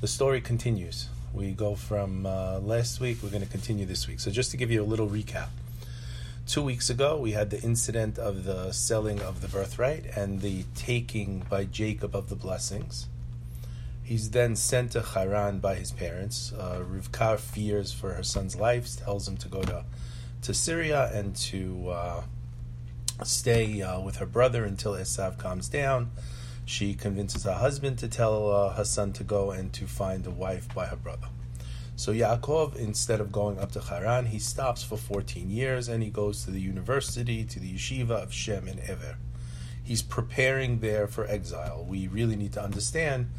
the story continues. We go from uh, last week, we're going to continue this week. So, just to give you a little recap. Two weeks ago, we had the incident of the selling of the birthright and the taking by Jacob of the blessings. He's then sent to Haran by his parents. Uh, Rivka fears for her son's life, tells him to go to, to Syria and to uh, stay uh, with her brother until Esav calms down. She convinces her husband to tell uh, her son to go and to find a wife by her brother. So Yaakov, instead of going up to Haran, he stops for 14 years and he goes to the university, to the yeshiva of Shem and Ever. He's preparing there for exile. We really need to understand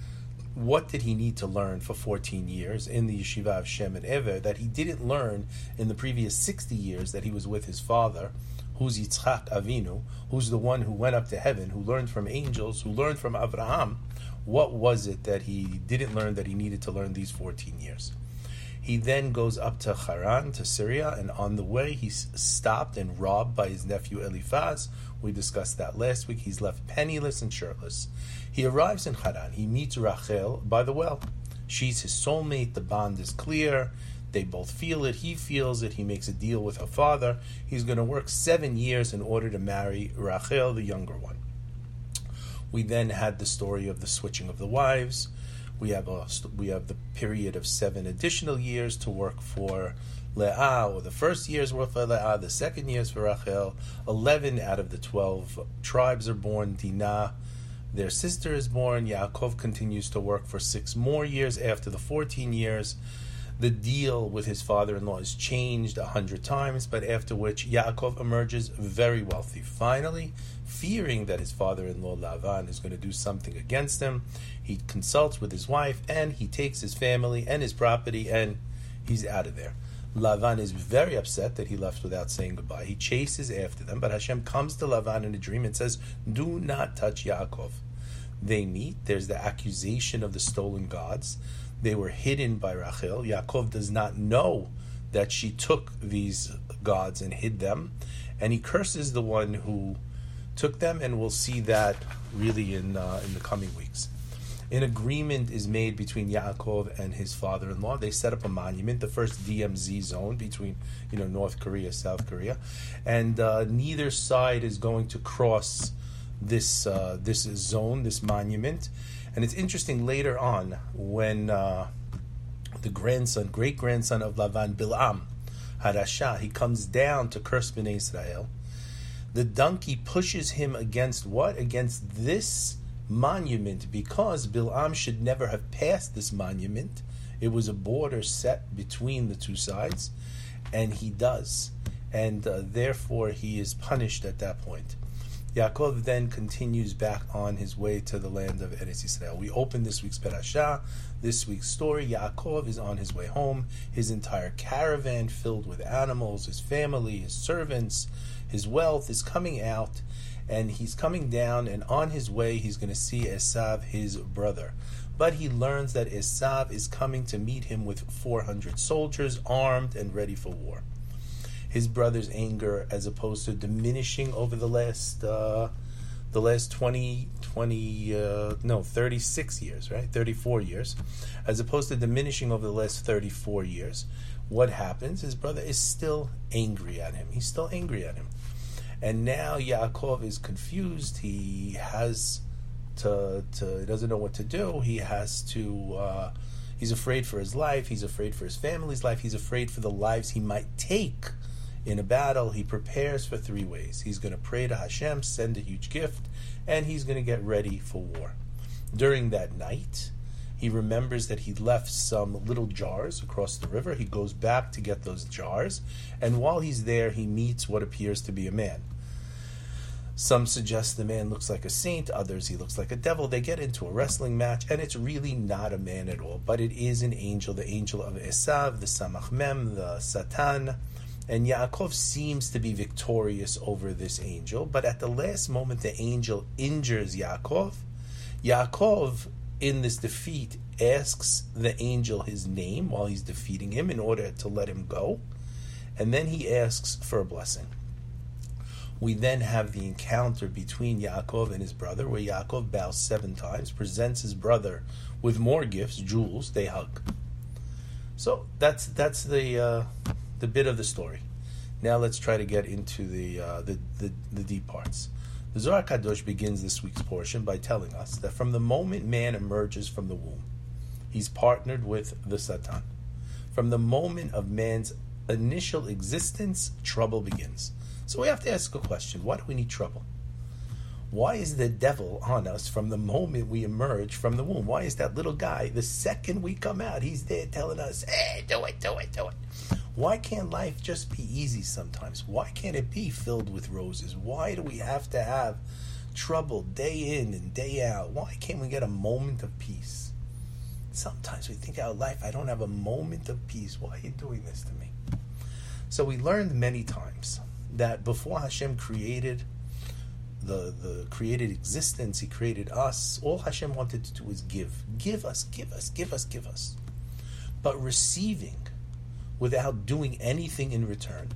what did he need to learn for 14 years in the yeshiva of Shem and Ever that he didn't learn in the previous 60 years that he was with his father, who's Yitzchak Avinu, who's the one who went up to heaven, who learned from angels, who learned from Abraham. What was it that he didn't learn that he needed to learn these 14 years? He then goes up to Haran, to Syria, and on the way he's stopped and robbed by his nephew Eliphaz. We discussed that last week. He's left penniless and shirtless. He arrives in Haran. He meets Rachel by the well. She's his soulmate. The bond is clear. They both feel it. He feels it. He makes a deal with her father. He's going to work seven years in order to marry Rachel, the younger one. We then had the story of the switching of the wives. We have a we have the period of seven additional years to work for Leah, or the first year's work for Leah, the second year's for Rachel. Eleven out of the twelve tribes are born. Dinah their sister is born. Yaakov continues to work for six more years after the 14 years. The deal with his father in law is changed a hundred times, but after which Yaakov emerges very wealthy. Finally, fearing that his father in law Lavan is going to do something against him, he consults with his wife and he takes his family and his property and he's out of there. Lavan is very upset that he left without saying goodbye. He chases after them, but Hashem comes to Lavan in a dream and says, Do not touch Yaakov. They meet. There's the accusation of the stolen gods. They were hidden by Rachel. Yaakov does not know that she took these gods and hid them. And he curses the one who took them, and we'll see that really in, uh, in the coming weeks an agreement is made between Yaakov and his father-in-law. They set up a monument, the first DMZ zone between you know North Korea, South Korea, and uh, neither side is going to cross this uh, this zone, this monument. And it's interesting later on when uh, the grandson, great grandson of Lavan, Bilam, Harasha, he comes down to curse Bnei Israel. The donkey pushes him against what? Against this monument because Bilam should never have passed this monument. It was a border set between the two sides, and he does. And uh, therefore, he is punished at that point. Yaakov then continues back on his way to the land of Eretz Israel. We open this week's Perashah, this week's story. Yaakov is on his way home. His entire caravan, filled with animals, his family, his servants, his wealth, is coming out and he's coming down, and on his way, he's going to see Esav, his brother. But he learns that Esav is coming to meet him with 400 soldiers, armed and ready for war. His brother's anger, as opposed to diminishing over the last uh, the last 20, 20 uh, no, 36 years, right? 34 years, as opposed to diminishing over the last 34 years. What happens? His brother is still angry at him. He's still angry at him. And now Yaakov is confused. He has to, to he doesn't know what to do. He has to. Uh, he's afraid for his life. He's afraid for his family's life. He's afraid for the lives he might take in a battle. He prepares for three ways. He's going to pray to Hashem, send a huge gift, and he's going to get ready for war. During that night, he remembers that he left some little jars across the river. He goes back to get those jars, and while he's there, he meets what appears to be a man. Some suggest the man looks like a saint, others he looks like a devil. They get into a wrestling match, and it's really not a man at all, but it is an angel, the angel of Esav, the Samach Mem, the Satan. And Yaakov seems to be victorious over this angel, but at the last moment, the angel injures Yaakov. Yaakov in this defeat asks the angel his name while he's defeating him in order to let him go. And then he asks for a blessing. We then have the encounter between Yaakov and his brother, where Yaakov bows seven times, presents his brother with more gifts, jewels. They hug. So that's that's the uh, the bit of the story. Now let's try to get into the uh, the, the, the deep parts. The Zohar Kadosh begins this week's portion by telling us that from the moment man emerges from the womb, he's partnered with the Satan. From the moment of man's initial existence, trouble begins. So we have to ask a question why do we need trouble? Why is the devil on us from the moment we emerge from the womb? Why is that little guy, the second we come out, he's there telling us, hey, do it, do it, do it? Why can't life just be easy sometimes? Why can't it be filled with roses? Why do we have to have trouble day in and day out? Why can't we get a moment of peace? Sometimes we think our life, I don't have a moment of peace. Why are you doing this to me? So we learned many times that before Hashem created the the created existence, He created us. All Hashem wanted to do was give, give us, give us, give us, give us. But receiving without doing anything in return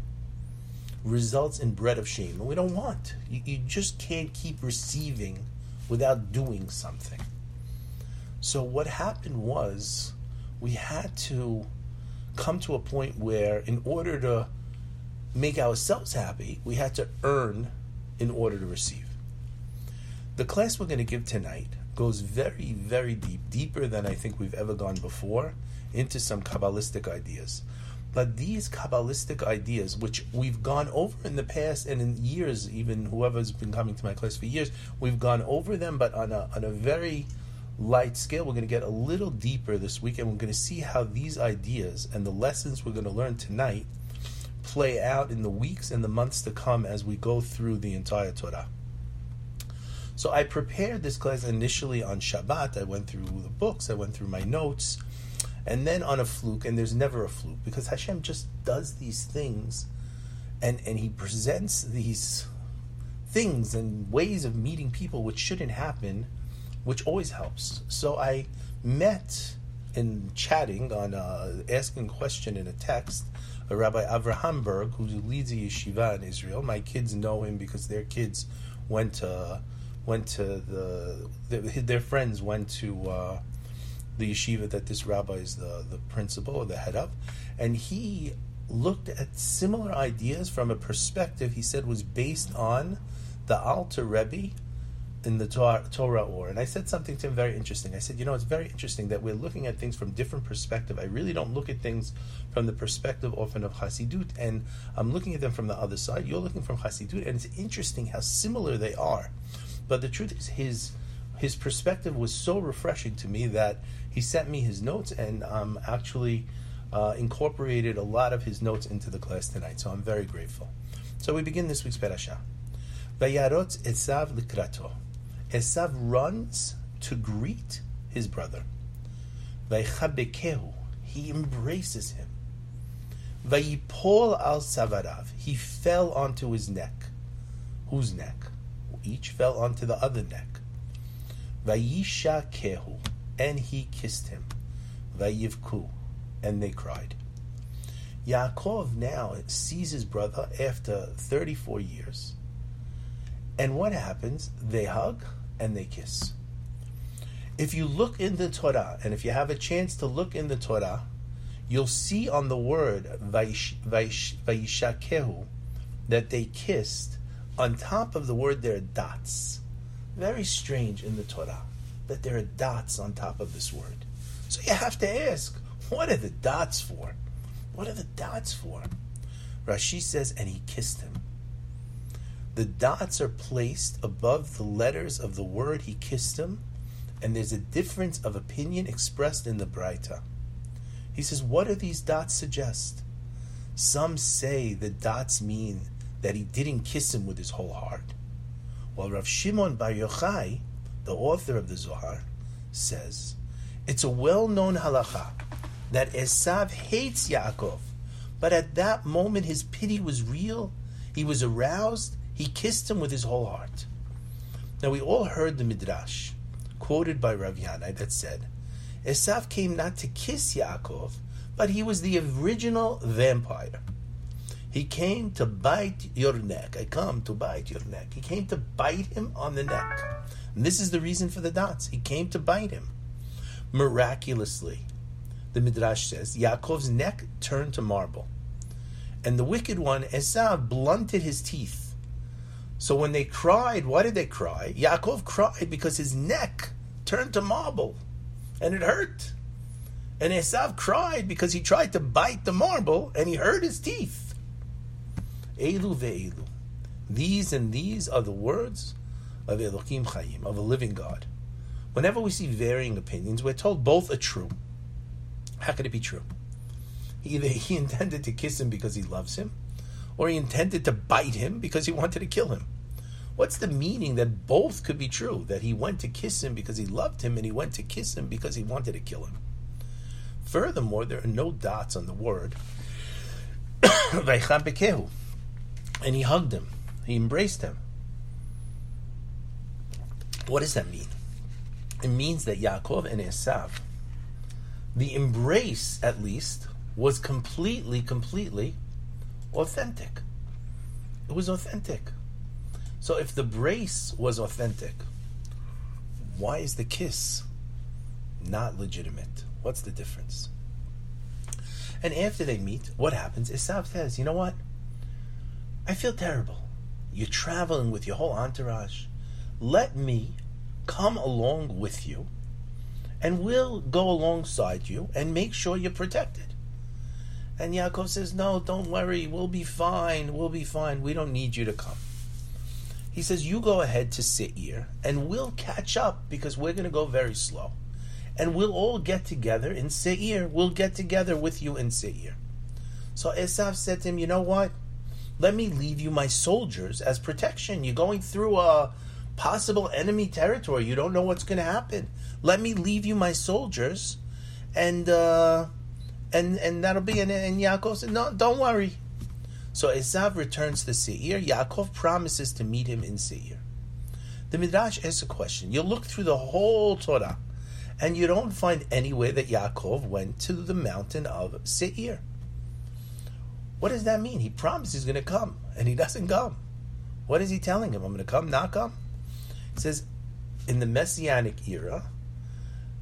results in bread of shame, and we don't want. You, you just can't keep receiving without doing something. So what happened was we had to come to a point where, in order to make ourselves happy, we had to earn in order to receive. The class we're going to give tonight goes very, very deep, deeper than I think we've ever gone before, into some Kabbalistic ideas. But these Kabbalistic ideas, which we've gone over in the past and in years, even whoever's been coming to my class for years, we've gone over them, but on a, on a very light scale. We're going to get a little deeper this week, and we're going to see how these ideas and the lessons we're going to learn tonight play out in the weeks and the months to come as we go through the entire Torah. So I prepared this class initially on Shabbat. I went through the books, I went through my notes, and then on a fluke, and there's never a fluke because Hashem just does these things and, and He presents these things and ways of meeting people which shouldn't happen, which always helps. So I met in chatting on uh, asking question in a text a Rabbi Avraham Berg, who leads a yeshiva in Israel. My kids know him because their kids went to went to the their friends went to uh, the yeshiva that this rabbi is the the principal or the head of, and he looked at similar ideas from a perspective he said was based on the Alter Rebbe in the Torah or. And I said something to him very interesting. I said, you know, it's very interesting that we're looking at things from different perspective. I really don't look at things from the perspective often of Hasidut, and I'm looking at them from the other side. You're looking from Hasidut, and it's interesting how similar they are. But the truth is, his his perspective was so refreshing to me that he sent me his notes, and um, actually uh, incorporated a lot of his notes into the class tonight. So I'm very grateful. So we begin this week's parasha. Vayarot Esav likrato. Esav runs to greet his brother. Vaychabekehu, he embraces him. Vayipol al savarav, he fell onto his neck. Whose neck? Each fell onto the other neck. Vayisha kehu, and he kissed him. Vayivku, and they cried. Yaakov now sees his brother after 34 years. And what happens? They hug, and they kiss. If you look in the Torah, and if you have a chance to look in the Torah, you'll see on the word Vaishakehu that they kissed. On top of the word, there are dots. Very strange in the Torah that there are dots on top of this word. So you have to ask, what are the dots for? What are the dots for? Rashi says, and he kissed him. The dots are placed above the letters of the word he kissed him, and there's a difference of opinion expressed in the Braita. He says, What do these dots suggest? Some say the dots mean that he didn't kiss him with his whole heart. While Rav Shimon Bar Yochai, the author of the Zohar, says, It's a well known halacha that Esav hates Yaakov, but at that moment his pity was real, he was aroused, he kissed him with his whole heart. Now we all heard the midrash quoted by Rav Yanai that said, Esav came not to kiss Yaakov, but he was the original vampire. He came to bite your neck. I come to bite your neck. He came to bite him on the neck. And this is the reason for the dots. He came to bite him. Miraculously, the Midrash says, Yaakov's neck turned to marble. And the wicked one, Esav, blunted his teeth. So when they cried, why did they cry? Yaakov cried because his neck turned to marble and it hurt. And Esav cried because he tried to bite the marble and he hurt his teeth. Elu ve'elu. These and these are the words of Elohim Chayim, of a living God. Whenever we see varying opinions, we're told both are true. How could it be true? Either he intended to kiss him because he loves him, or he intended to bite him because he wanted to kill him. What's the meaning that both could be true? That he went to kiss him because he loved him, and he went to kiss him because he wanted to kill him. Furthermore, there are no dots on the word. and he hugged him. He embraced him. What does that mean? It means that Yaakov and Esav, the embrace at least, was completely, completely authentic. It was authentic. So if the brace was authentic, why is the kiss not legitimate? What's the difference? And after they meet, what happens? Esav says, You know what? I feel terrible. You're traveling with your whole entourage. Let me come along with you, and we'll go alongside you and make sure you're protected. And Yaakov says, No, don't worry. We'll be fine. We'll be fine. We don't need you to come. He says, You go ahead to Seir, and we'll catch up because we're going to go very slow. And we'll all get together in Seir. We'll get together with you in Seir. So Esav said to him, You know what? Let me leave you my soldiers as protection. You're going through a possible enemy territory. You don't know what's going to happen. Let me leave you my soldiers, and uh, and and that'll be. And, and Yaakov said, "No, don't worry." So Esav returns to Seir. Yaakov promises to meet him in Seir. The Midrash asks a question. You look through the whole Torah, and you don't find anywhere that Yaakov went to the mountain of Seir. What does that mean? He promised he's going to come, and he doesn't come. What is he telling him? I'm going to come, not come? He says, in the Messianic era,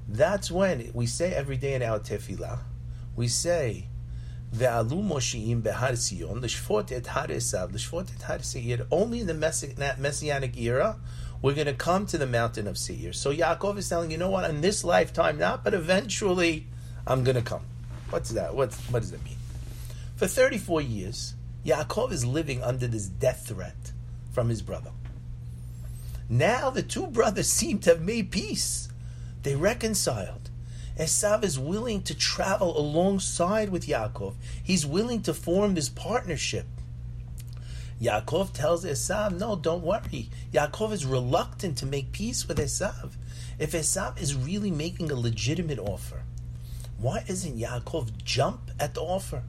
that's when we say every day in our tefillah, we say, Ve'alu Moshiim behar Sion, l'shfot et har Esav, l'shfot et har Seir. Only in the Messianic era, we're going to come to the mountain of Seir. So Yaakov is telling, you know what, in this lifetime not, but eventually I'm going to come. What's that? What's, what does that mean? For 34 years, Yaakov is living under this death threat from his brother. Now the two brothers seem to have made peace. They reconciled. Esav is willing to travel alongside with Yaakov. He's willing to form this partnership. Yaakov tells Esav, no, don't worry. Yaakov is reluctant to make peace with Esav. If Esav is really making a legitimate offer, why doesn't Yaakov jump at the offer?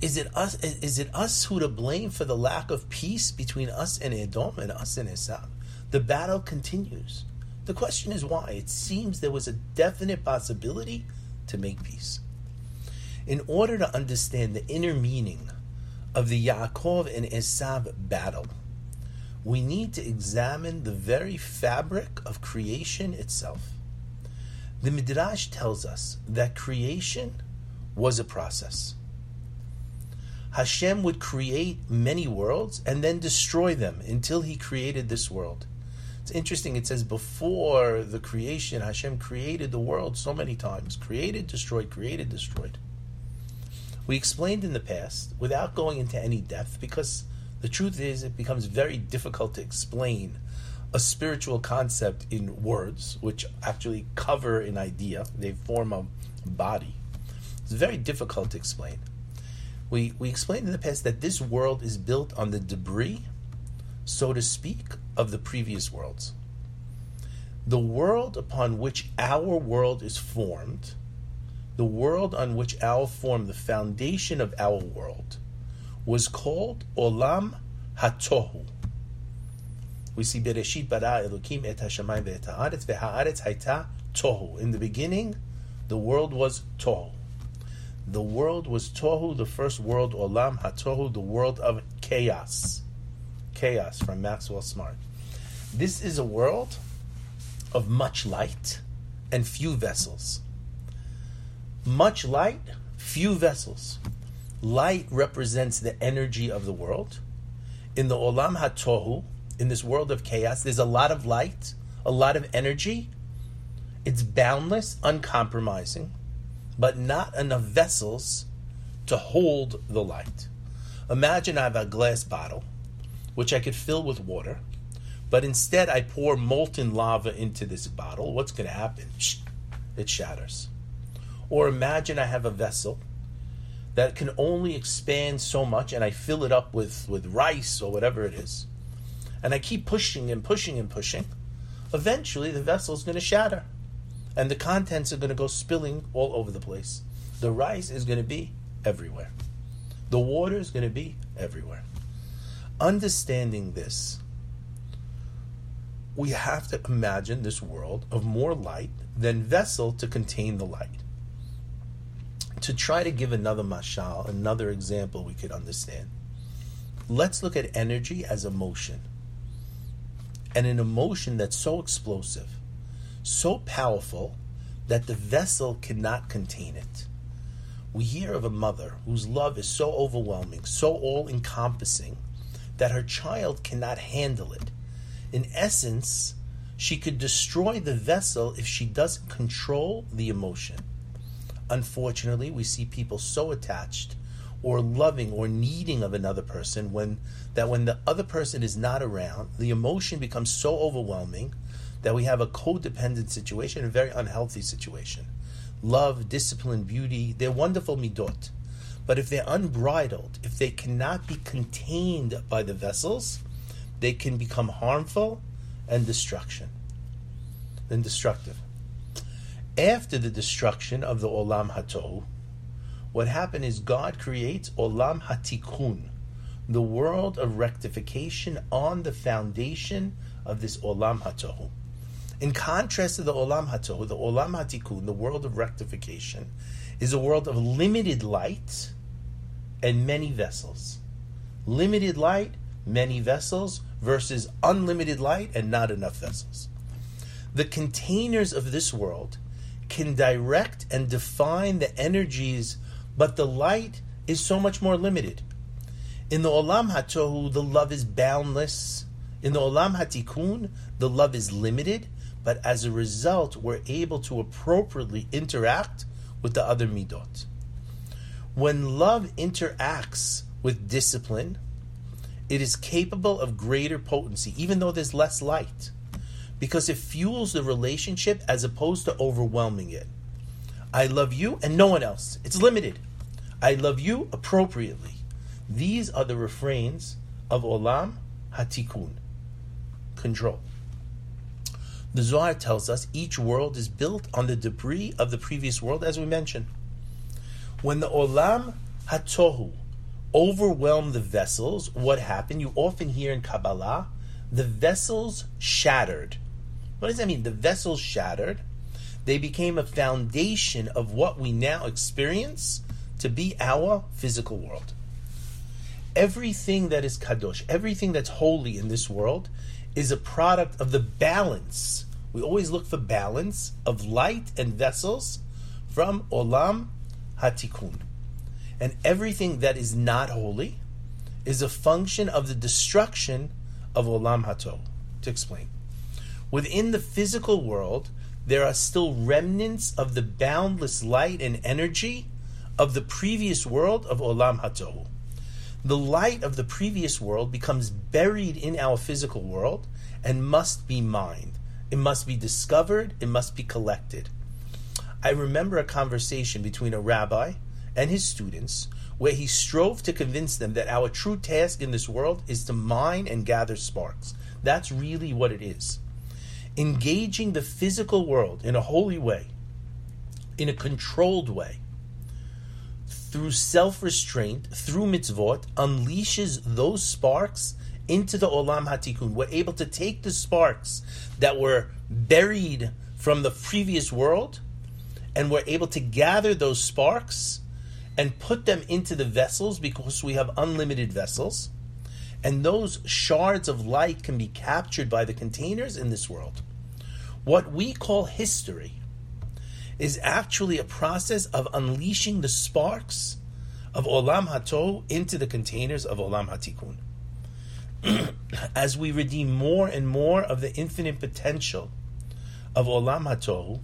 Is it us? Is it us who to blame for the lack of peace between us and Edom and us and Esav? The battle continues. The question is why. It seems there was a definite possibility to make peace. In order to understand the inner meaning of the Yaakov and Esav battle, we need to examine the very fabric of creation itself. The Midrash tells us that creation was a process. Hashem would create many worlds and then destroy them until he created this world. It's interesting, it says before the creation, Hashem created the world so many times created, destroyed, created, destroyed. We explained in the past, without going into any depth, because the truth is it becomes very difficult to explain a spiritual concept in words, which actually cover an idea, they form a body. It's very difficult to explain. We, we explained in the past that this world is built on the debris, so to speak, of the previous worlds. The world upon which our world is formed, the world on which our form, the foundation of our world, was called Olam Hatohu. We see Bereshit bara Elokim et hashamayim ve'et haaretz ve'haaretz hayta tohu. In the beginning, the world was tohu. The world was Tohu, the first world, Olam HaTohu, the world of chaos. Chaos from Maxwell Smart. This is a world of much light and few vessels. Much light, few vessels. Light represents the energy of the world. In the Olam HaTohu, in this world of chaos, there's a lot of light, a lot of energy. It's boundless, uncompromising but not enough vessels to hold the light. Imagine I have a glass bottle, which I could fill with water, but instead I pour molten lava into this bottle. What's going to happen? It shatters. Or imagine I have a vessel that can only expand so much and I fill it up with, with rice or whatever it is. And I keep pushing and pushing and pushing. Eventually, the vessel is going to shatter and the contents are going to go spilling all over the place. The rice is going to be everywhere. The water is going to be everywhere. Understanding this, we have to imagine this world of more light than vessel to contain the light. To try to give another mashal, another example we could understand, let's look at energy as emotion. And an emotion that's so explosive so powerful that the vessel cannot contain it. We hear of a mother whose love is so overwhelming, so all encompassing, that her child cannot handle it. In essence, she could destroy the vessel if she doesn't control the emotion. Unfortunately, we see people so attached or loving or needing of another person when that when the other person is not around, the emotion becomes so overwhelming that we have a codependent situation, a very unhealthy situation. Love, discipline, beauty, they're wonderful midot. But if they're unbridled, if they cannot be contained by the vessels, they can become harmful and destruction. And destructive. After the destruction of the Olam Hatohu, what happened is God creates Olam Hatikun, the world of rectification on the foundation of this Olam Hatohu. In contrast to the Olam Hatohu, the Olam Hatikun, the world of rectification, is a world of limited light and many vessels. Limited light, many vessels, versus unlimited light and not enough vessels. The containers of this world can direct and define the energies, but the light is so much more limited. In the Olam Hatohu, the love is boundless. In the Olam Hatikun, the love is limited but as a result, we're able to appropriately interact with the other midot. When love interacts with discipline, it is capable of greater potency, even though there's less light, because it fuels the relationship as opposed to overwhelming it. I love you and no one else. It's limited. I love you appropriately. These are the refrains of Olam Hatikun control. The Zohar tells us each world is built on the debris of the previous world, as we mentioned. When the Olam Hatohu overwhelmed the vessels, what happened? You often hear in Kabbalah, the vessels shattered. What does that mean? The vessels shattered. They became a foundation of what we now experience to be our physical world. Everything that is kadosh, everything that's holy in this world, is a product of the balance. We always look for balance of light and vessels from Olam Hatikun. And everything that is not holy is a function of the destruction of Olam Hato. To explain, within the physical world, there are still remnants of the boundless light and energy of the previous world of Olam Hato the light of the previous world becomes buried in our physical world and must be mined. It must be discovered, it must be collected. I remember a conversation between a rabbi and his students where he strove to convince them that our true task in this world is to mine and gather sparks. That's really what it is. Engaging the physical world in a holy way, in a controlled way, through self restraint, through mitzvot, unleashes those sparks into the Olam Hatikun. We're able to take the sparks that were buried from the previous world and we're able to gather those sparks and put them into the vessels because we have unlimited vessels. And those shards of light can be captured by the containers in this world. What we call history is actually a process of unleashing the sparks of Olam Hato into the containers of Olam Hatikun. As we redeem more and more of the infinite potential of Olam Hato,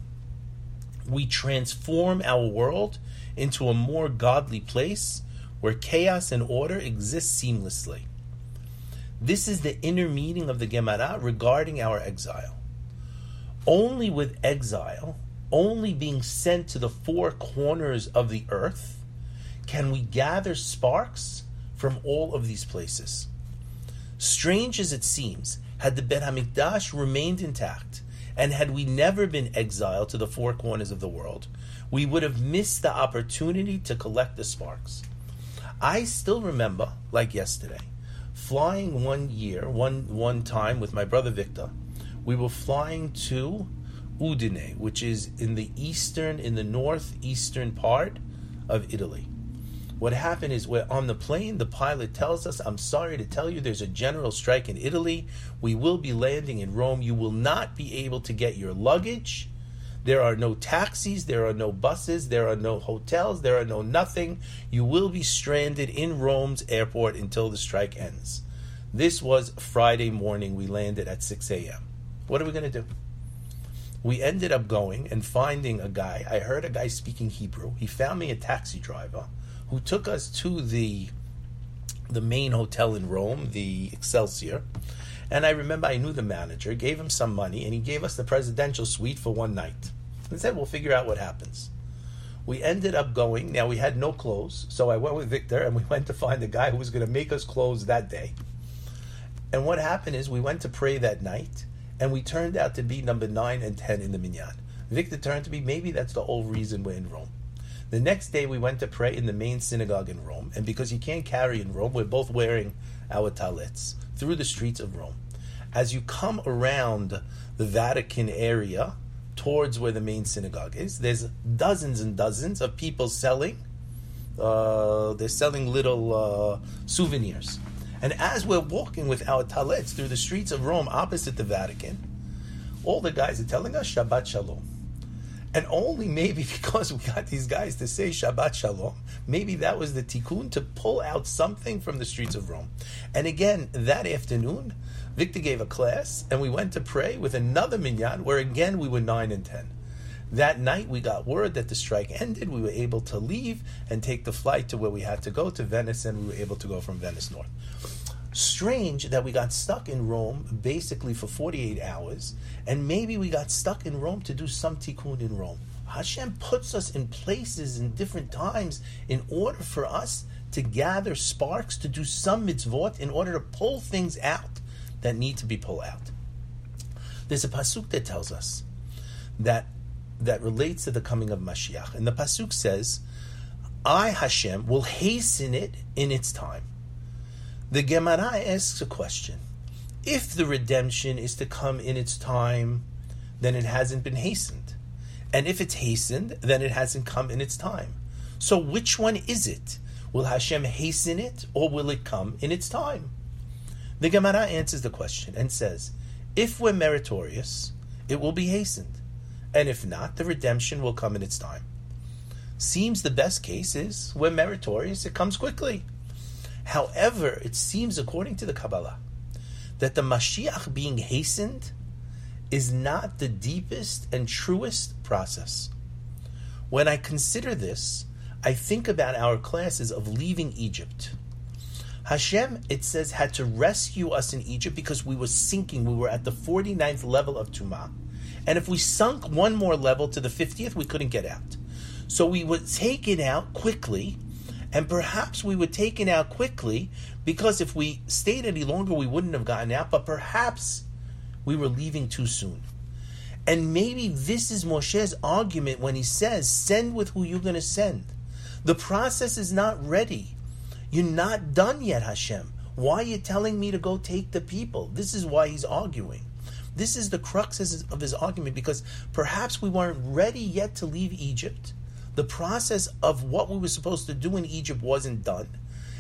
we transform our world into a more godly place where chaos and order exist seamlessly. This is the inner meaning of the Gemara regarding our exile. Only with exile, only being sent to the four corners of the earth, can we gather sparks from all of these places. Strange as it seems, had the Bet HaMikdash remained intact, and had we never been exiled to the four corners of the world, we would have missed the opportunity to collect the sparks. I still remember, like yesterday, flying one year, one one time with my brother Victor. We were flying to Udine, which is in the eastern, in the northeastern part of Italy. What happened is we're on the plane, the pilot tells us, I'm sorry to tell you there's a general strike in Italy. We will be landing in Rome. You will not be able to get your luggage. There are no taxis, there are no buses, there are no hotels, there are no nothing. You will be stranded in Rome's airport until the strike ends. This was Friday morning. We landed at 6 a.m. What are we going to do? We ended up going and finding a guy. I heard a guy speaking Hebrew. He found me a taxi driver who took us to the the main hotel in Rome, the Excelsior. And I remember I knew the manager, gave him some money, and he gave us the presidential suite for one night. And said, We'll figure out what happens. We ended up going. Now, we had no clothes, so I went with Victor and we went to find a guy who was going to make us clothes that day. And what happened is we went to pray that night, and we turned out to be number 9 and 10 in the minyan. Victor turned to be maybe that's the whole reason we're in Rome. The next day, we went to pray in the main synagogue in Rome, and because you can't carry in Rome, we're both wearing our talits through the streets of Rome. As you come around the Vatican area towards where the main synagogue is, there's dozens and dozens of people selling. Uh, they're selling little uh, souvenirs. And as we're walking with our talets through the streets of Rome opposite the Vatican, all the guys are telling us Shabbat Shalom. And only maybe because we got these guys to say Shabbat Shalom, maybe that was the tikkun to pull out something from the streets of Rome. And again, that afternoon, Victor gave a class, and we went to pray with another minyan, where again we were 9 and 10. That night, we got word that the strike ended. We were able to leave and take the flight to where we had to go to Venice, and we were able to go from Venice north strange that we got stuck in Rome basically for 48 hours, and maybe we got stuck in Rome to do some tikkun in Rome. Hashem puts us in places in different times in order for us to gather sparks to do some mitzvot in order to pull things out that need to be pulled out. There's a pasuk that tells us that that relates to the coming of Mashiach, and the pasuk says, "I Hashem will hasten it in its time." The Gemara asks a question. If the redemption is to come in its time, then it hasn't been hastened. And if it's hastened, then it hasn't come in its time. So which one is it? Will Hashem hasten it or will it come in its time? The Gemara answers the question and says, if we're meritorious, it will be hastened. And if not, the redemption will come in its time. Seems the best case is we're meritorious, it comes quickly. However, it seems, according to the Kabbalah, that the Mashiach being hastened is not the deepest and truest process. When I consider this, I think about our classes of leaving Egypt. Hashem, it says, had to rescue us in Egypt because we were sinking. We were at the 49th level of Tumah. And if we sunk one more level to the 50th, we couldn't get out. So we were taken out quickly and perhaps we were taken out quickly because if we stayed any longer, we wouldn't have gotten out, but perhaps we were leaving too soon. And maybe this is Moshe's argument when he says, send with who you're going to send. The process is not ready. You're not done yet, Hashem. Why are you telling me to go take the people? This is why he's arguing. This is the crux of his argument because perhaps we weren't ready yet to leave Egypt The process of what we were supposed to do in Egypt wasn't done.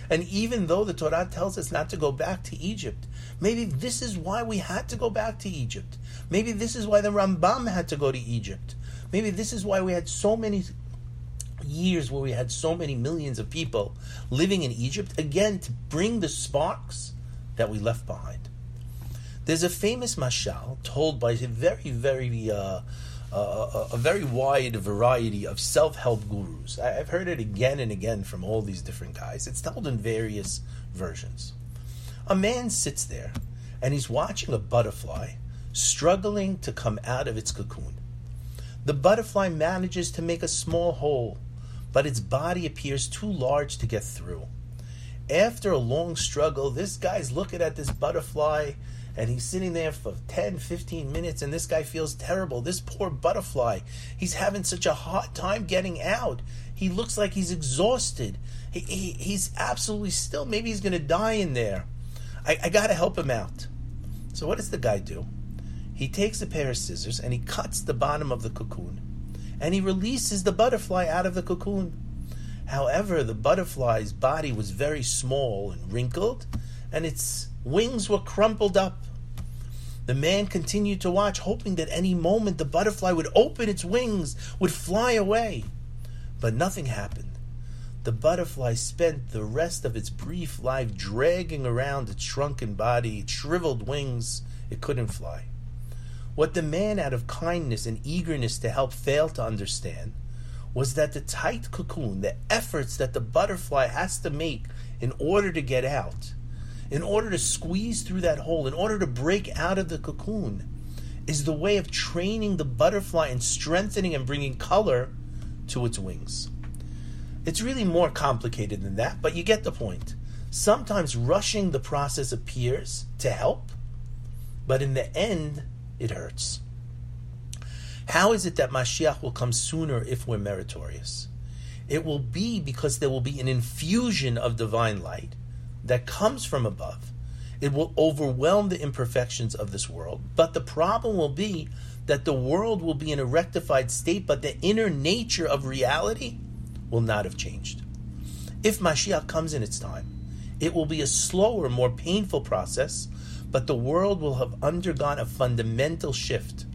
And even though the Torah tells us not to go back to Egypt, maybe this is why we had to go back to Egypt. Maybe this is why the Rambam had to go to Egypt. Maybe this is why we had so many years where we had so many millions of people living in Egypt, again, to bring the sparks that we left behind. There's a famous mashal told by a very, very, uh, uh, a very wide variety of self-help gurus. I've heard it again and again from all these different guys. It's told in various versions. A man sits there and he's watching a butterfly struggling to come out of its cocoon. The butterfly manages to make a small hole, but its body appears too large to get through. After a long struggle, this guy's looking at this butterfly and he's sitting there for 10, 15 minutes, and this guy feels terrible. This poor butterfly, he's having such a hard time getting out. He looks like he's exhausted. He, he he's absolutely still. Maybe he's going to die in there. I, I got to help him out. So, what does the guy do? He takes a pair of scissors and he cuts the bottom of the cocoon and he releases the butterfly out of the cocoon. However, the butterfly's body was very small and wrinkled, and its wings were crumpled up. The man continued to watch, hoping that any moment the butterfly would open its wings, would fly away. But nothing happened. The butterfly spent the rest of its brief life dragging around its shrunken body, shriveled wings. It couldn't fly. What the man, out of kindness and eagerness to help, failed to understand was that the tight cocoon, the efforts that the butterfly has to make in order to get out, in order to squeeze through that hole, in order to break out of the cocoon, is the way of training the butterfly and strengthening and bringing color to its wings. It's really more complicated than that, but you get the point. Sometimes rushing the process appears to help, but in the end, it hurts. How is it that Mashiach will come sooner if we're meritorious? It will be because there will be an infusion of divine light that comes from above. It will overwhelm the imperfections of this world, but the problem will be that the world will be in a rectified state, but the inner nature of reality will not have changed. If Mashiach comes in its time, it will be a slower, more painful process, but the world will have undergone a fundamental shift.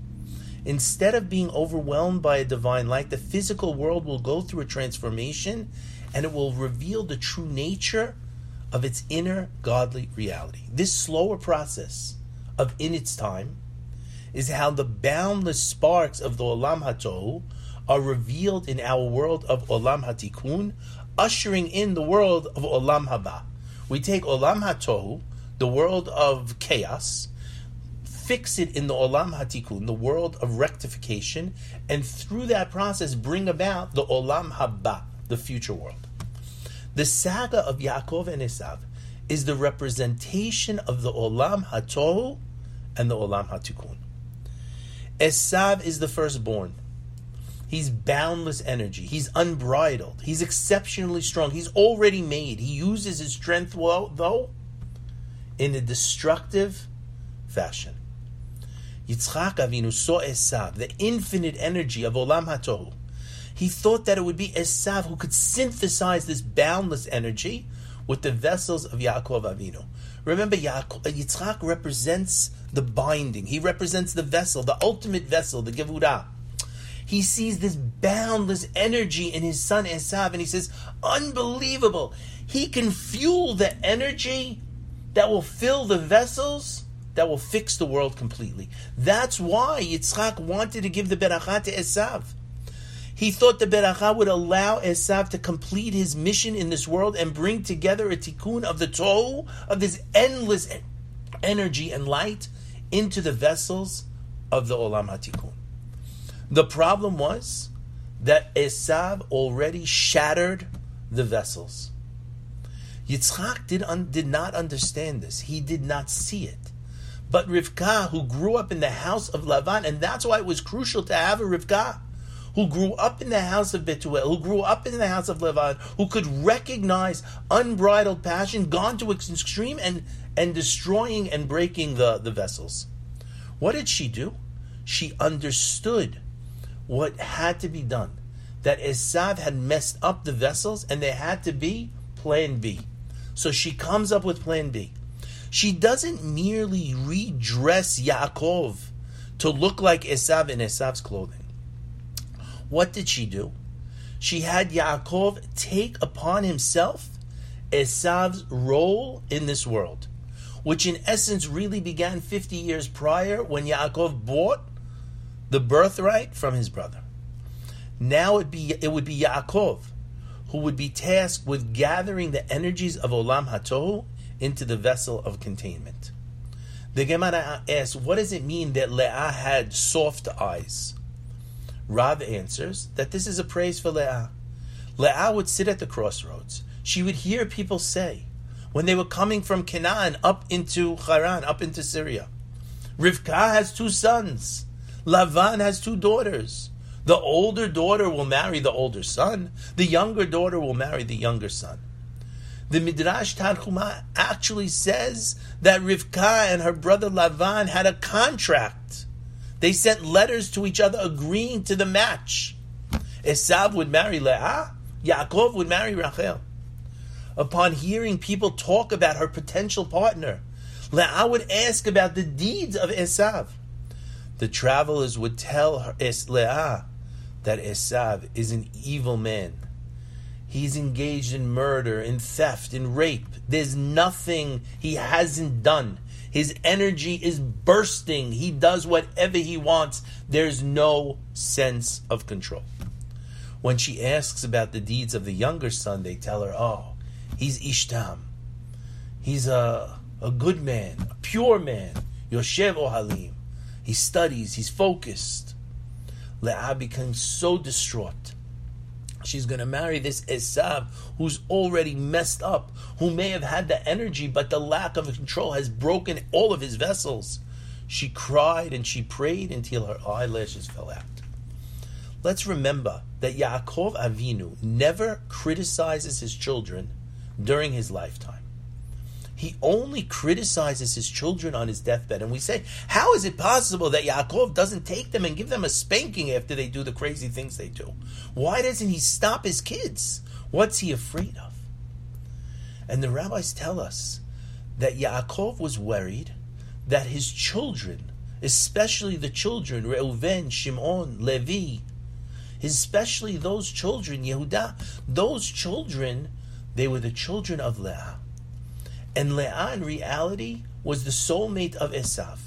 Instead of being overwhelmed by a divine light, the physical world will go through a transformation and it will reveal the true nature of its inner godly reality. This slower process of in its time is how the boundless sparks of the Olam HaTohu are revealed in our world of Olam HaTikun, ushering in the world of Olam Haba. We take Olam HaTohu, the world of chaos, fix it in the Olam Hatikun, the world of rectification, and through that process bring about the Olam Haba, the future world. The saga of Yaakov and Esav is the representation of the Olam Hatohu and the Olam Hatikun. Esav is the firstborn. He's boundless energy. He's unbridled. He's exceptionally strong. He's already made. He uses his strength well, though in a destructive fashion. Yitzchak Avinu saw Esav, the infinite energy of Olam HaTohu. He thought that it would be Esav who could synthesize this boundless energy with the vessels of Yaakov Avinu. Remember, Yaakov, Yitzchak represents the binding. He represents the vessel, the ultimate vessel, the Gevurah. He sees this boundless energy in his son Esav, and he says, unbelievable. He can fuel the energy that will fill the vessels that will fix the world completely. That's why Yitzchak wanted to give the beracha to Esav. He thought the beracha would allow Esav to complete his mission in this world and bring together a tikkun of the tohu of this endless energy and light into the vessels of the olam hatikun. The problem was that Esav already shattered the vessels. Yitzchak did, un, did not understand this. He did not see it. But Rivka, who grew up in the house of Lavan, and that's why it was crucial to have a Rivka, who grew up in the house of Betuel, who grew up in the house of Lavan, who could recognize unbridled passion gone to its extreme and, and destroying and breaking the, the vessels. What did she do? She understood what had to be done. that Esav had messed up the vessels and there had to be plan B. So she comes up with plan B. She doesn't merely redress Yaakov to look like Esav in Esav's clothing. What did she do? She had Yaakov take upon himself Esav's role in this world, which in essence really began 50 years prior when Yaakov bought the birthright from his brother. Now it be it would be Yaakov who would be tasked with gathering the energies of Olam Hatohu into the vessel of containment. The Gemara asks, what does it mean that Leah had soft eyes? Rav answers that this is a praise for Leah. Leah would sit at the crossroads. She would hear people say, when they were coming from Canaan up into Haran, up into Syria, Rivka has two sons. Lavan has two daughters. The older daughter will marry the older son. The younger daughter will marry the younger son. The Midrash Tanchuma actually says that Rivka and her brother Lavan had a contract. They sent letters to each other agreeing to the match. Esav would marry Leah, Yaakov would marry Rachel. Upon hearing people talk about her potential partner, Leah would ask about the deeds of Esav. The travelers would tell her, Leah that Esav is an evil man. He's engaged in murder, in theft, in rape. There's nothing he hasn't done. His energy is bursting. He does whatever he wants. There's no sense of control. When she asks about the deeds of the younger son, they tell her, oh, he's Ishtam. He's a, a good man, a pure man. Yoshev Ohalim. He studies, he's focused. Leah becomes so distraught. She's going to marry this Esav who's already messed up, who may have had the energy, but the lack of control has broken all of his vessels. She cried and she prayed until her eyelashes fell out. Let's remember that Yaakov Avinu never criticizes his children during his lifetime. He only criticizes his children on his deathbed. And we say, how is it possible that Yaakov doesn't take them and give them a spanking after they do the crazy things they do? Why doesn't he stop his kids? What's he afraid of? And the rabbis tell us that Yaakov was worried that his children, especially the children, Reuven, Shimon, Levi, especially those children, Yehuda, those children, they were the children of Leah. And Leah, in reality, was the soulmate of Esav.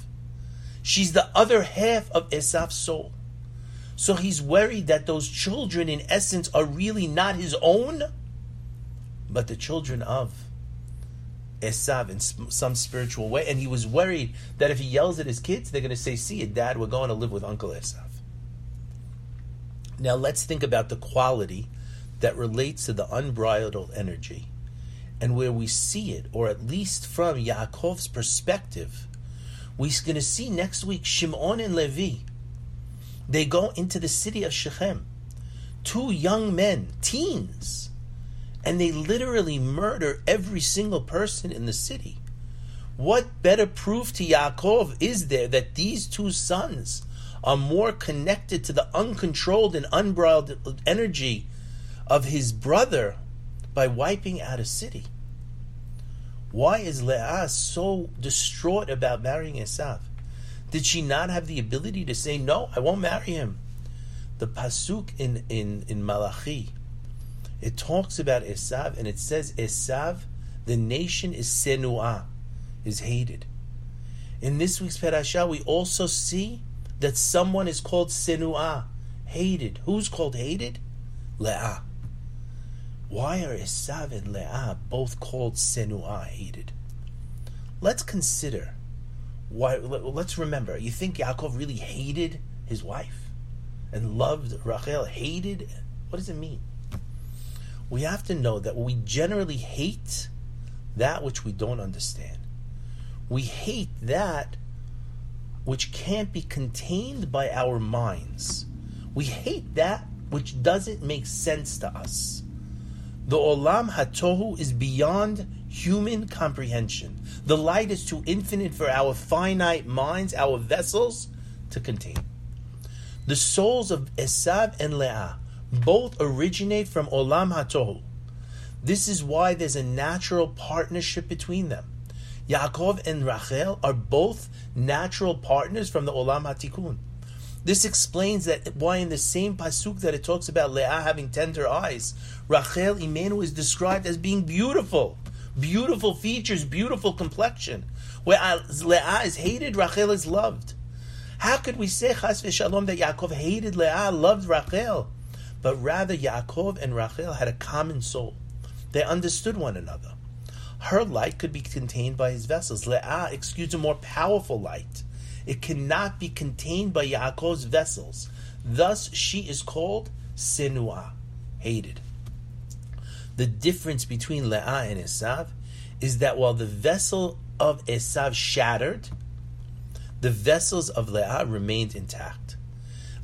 She's the other half of Esav's soul. So he's worried that those children, in essence, are really not his own, but the children of Esav in some spiritual way. And he was worried that if he yells at his kids, they're going to say, See Dad, we're going to live with Uncle Esav. Now let's think about the quality that relates to the unbridled energy and where we see it, or at least from Yaakov's perspective, we're going to see next week Shimon and Levi. They go into the city of Shechem, two young men, teens, and they literally murder every single person in the city. What better proof to Yaakov is there that these two sons are more connected to the uncontrolled and unbridled energy of his brother by wiping out a city. Why is Leah so distraught about marrying Esav? Did she not have the ability to say, No, I won't marry him? The Pasuk in, in, in Malachi, it talks about Esav and it says, Esav, the nation is Senuah, is hated. In this week's parasha, we also see that someone is called Senuah, hated. Who's called hated? Leah. Why are Esav and Leah both called Senuah, hated? Let's consider why. Let's remember. You think Yaakov really hated his wife and loved Rachel? Hated? What does it mean? We have to know that we generally hate that which we don't understand. We hate that which can't be contained by our minds. We hate that which doesn't make sense to us. The Olam Hatohu is beyond human comprehension. The light is too infinite for our finite minds, our vessels, to contain. The souls of Esav and Leah both originate from Olam HaTohu. This is why there's a natural partnership between them. Yaakov and Rachel are both natural partners from the Olam HaTikun. This explains that why in the same pasuk that it talks about Leah having tender eyes, Rachel Imenu is described as being beautiful, beautiful features, beautiful complexion. Whereas Leah is hated, Rachel is loved. How could we say Chas v'Shalom that Yaakov hated Leah, loved Rachel? But rather, Yaakov and Rachel had a common soul. They understood one another. Her light could be contained by his vessels. Leah exudes a more powerful light. It cannot be contained by Yaakov's vessels. Thus, she is called Sinua, hated. The difference between Leah and Esav is that while the vessel of Esav shattered, the vessels of Leah remained intact.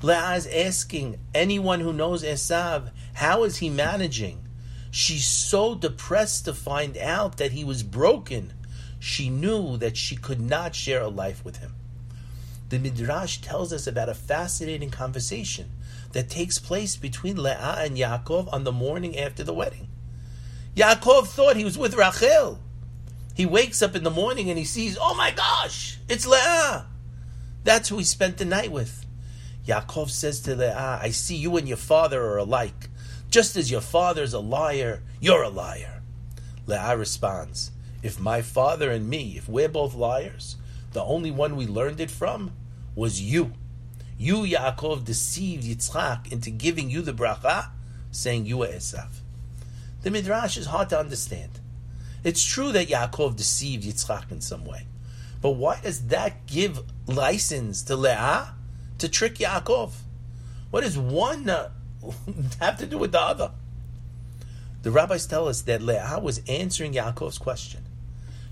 Leah is asking anyone who knows Esav, how is he managing? She's so depressed to find out that he was broken. She knew that she could not share a life with him the Midrash tells us about a fascinating conversation that takes place between Leah and Yaakov on the morning after the wedding. Yaakov thought he was with Rachel. He wakes up in the morning and he sees, oh my gosh, it's Leah. That's who he spent the night with. Yaakov says to Leah, I see you and your father are alike. Just as your father's a liar, you're a liar. Leah responds, If my father and me, if we're both liars, the only one we learned it from was you. You, Yaakov, deceived Yitzchak into giving you the bracha, saying you were Esav. The Midrash is hard to understand. It's true that Yaakov deceived Yitzchak in some way. But why does that give license to Leah to trick Yaakov? What does one uh, have to do with the other? The rabbis tell us that Leah was answering Yaakov's question.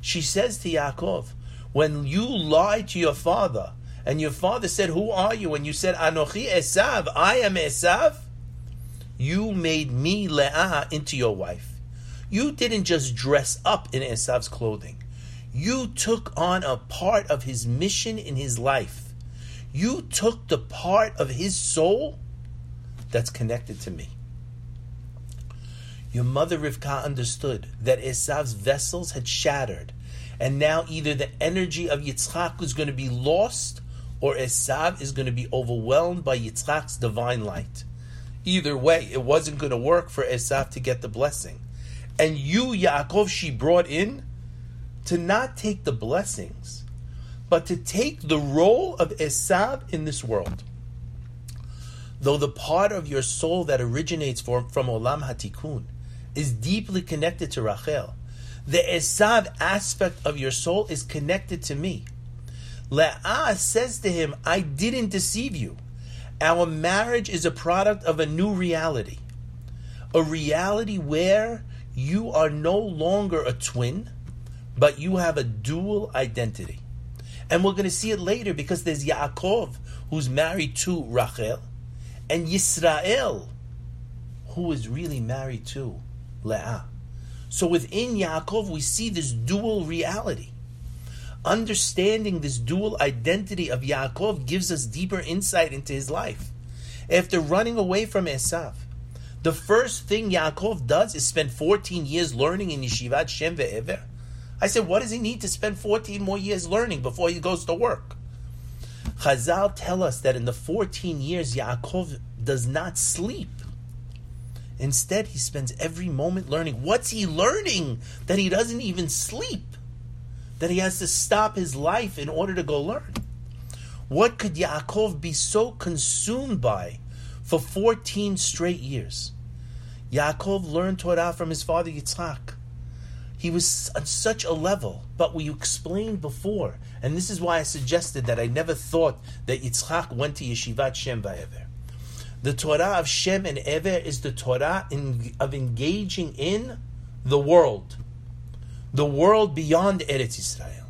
She says to Yaakov, When you lied to your father and your father said, Who are you? And you said, Anochi Esav, I am Esav. You made me Leah into your wife. You didn't just dress up in Esav's clothing. You took on a part of his mission in his life. You took the part of his soul that's connected to me. Your mother Rivka understood that Esav's vessels had shattered, and now either the energy of Yitzchak was going to be lost or Esav is going to be overwhelmed by Yitzchak's divine light. Either way, it wasn't going to work for Esav to get the blessing. And you, Yaakov, she brought in to not take the blessings, but to take the role of Esav in this world. Though the part of your soul that originates from, from Olam Hatikun is deeply connected to Rachel, the Esav aspect of your soul is connected to me. Leah says to him, I didn't deceive you. Our marriage is a product of a new reality. A reality where you are no longer a twin, but you have a dual identity. And we're going to see it later because there's Yaakov, who's married to Rachel, and Yisrael, who is really married to Leah. So within Yaakov, we see this dual reality. Understanding this dual identity of Yaakov gives us deeper insight into his life. After running away from Esav, the first thing Yaakov does is spend 14 years learning in Yeshivat Shem Ve'ever. I said, what does he need to spend 14 more years learning before he goes to work? Chazal tell us that in the 14 years, Yaakov does not sleep. Instead, he spends every moment learning. What's he learning that he doesn't even sleep? That he has to stop his life in order to go learn? What could Yaakov be so consumed by for 14 straight years? Yaakov learned Torah from his father Yitzhak. He was on such a level, but we explained before, and this is why I suggested that I never thought that Yitzhak went to Yeshivat Shem Va'ever. The Torah of Shem and Ever is the Torah in, of engaging in the world the world beyond Eretz Israel.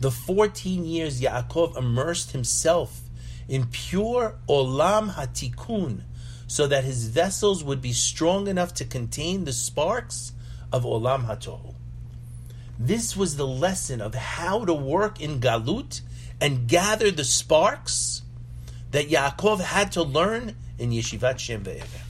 The 14 years Yaakov immersed himself in pure Olam Hatikun so that his vessels would be strong enough to contain the sparks of Olam Hatohu. This was the lesson of how to work in Galut and gather the sparks that Yaakov had to learn in Yeshivat Shem Ve'ever.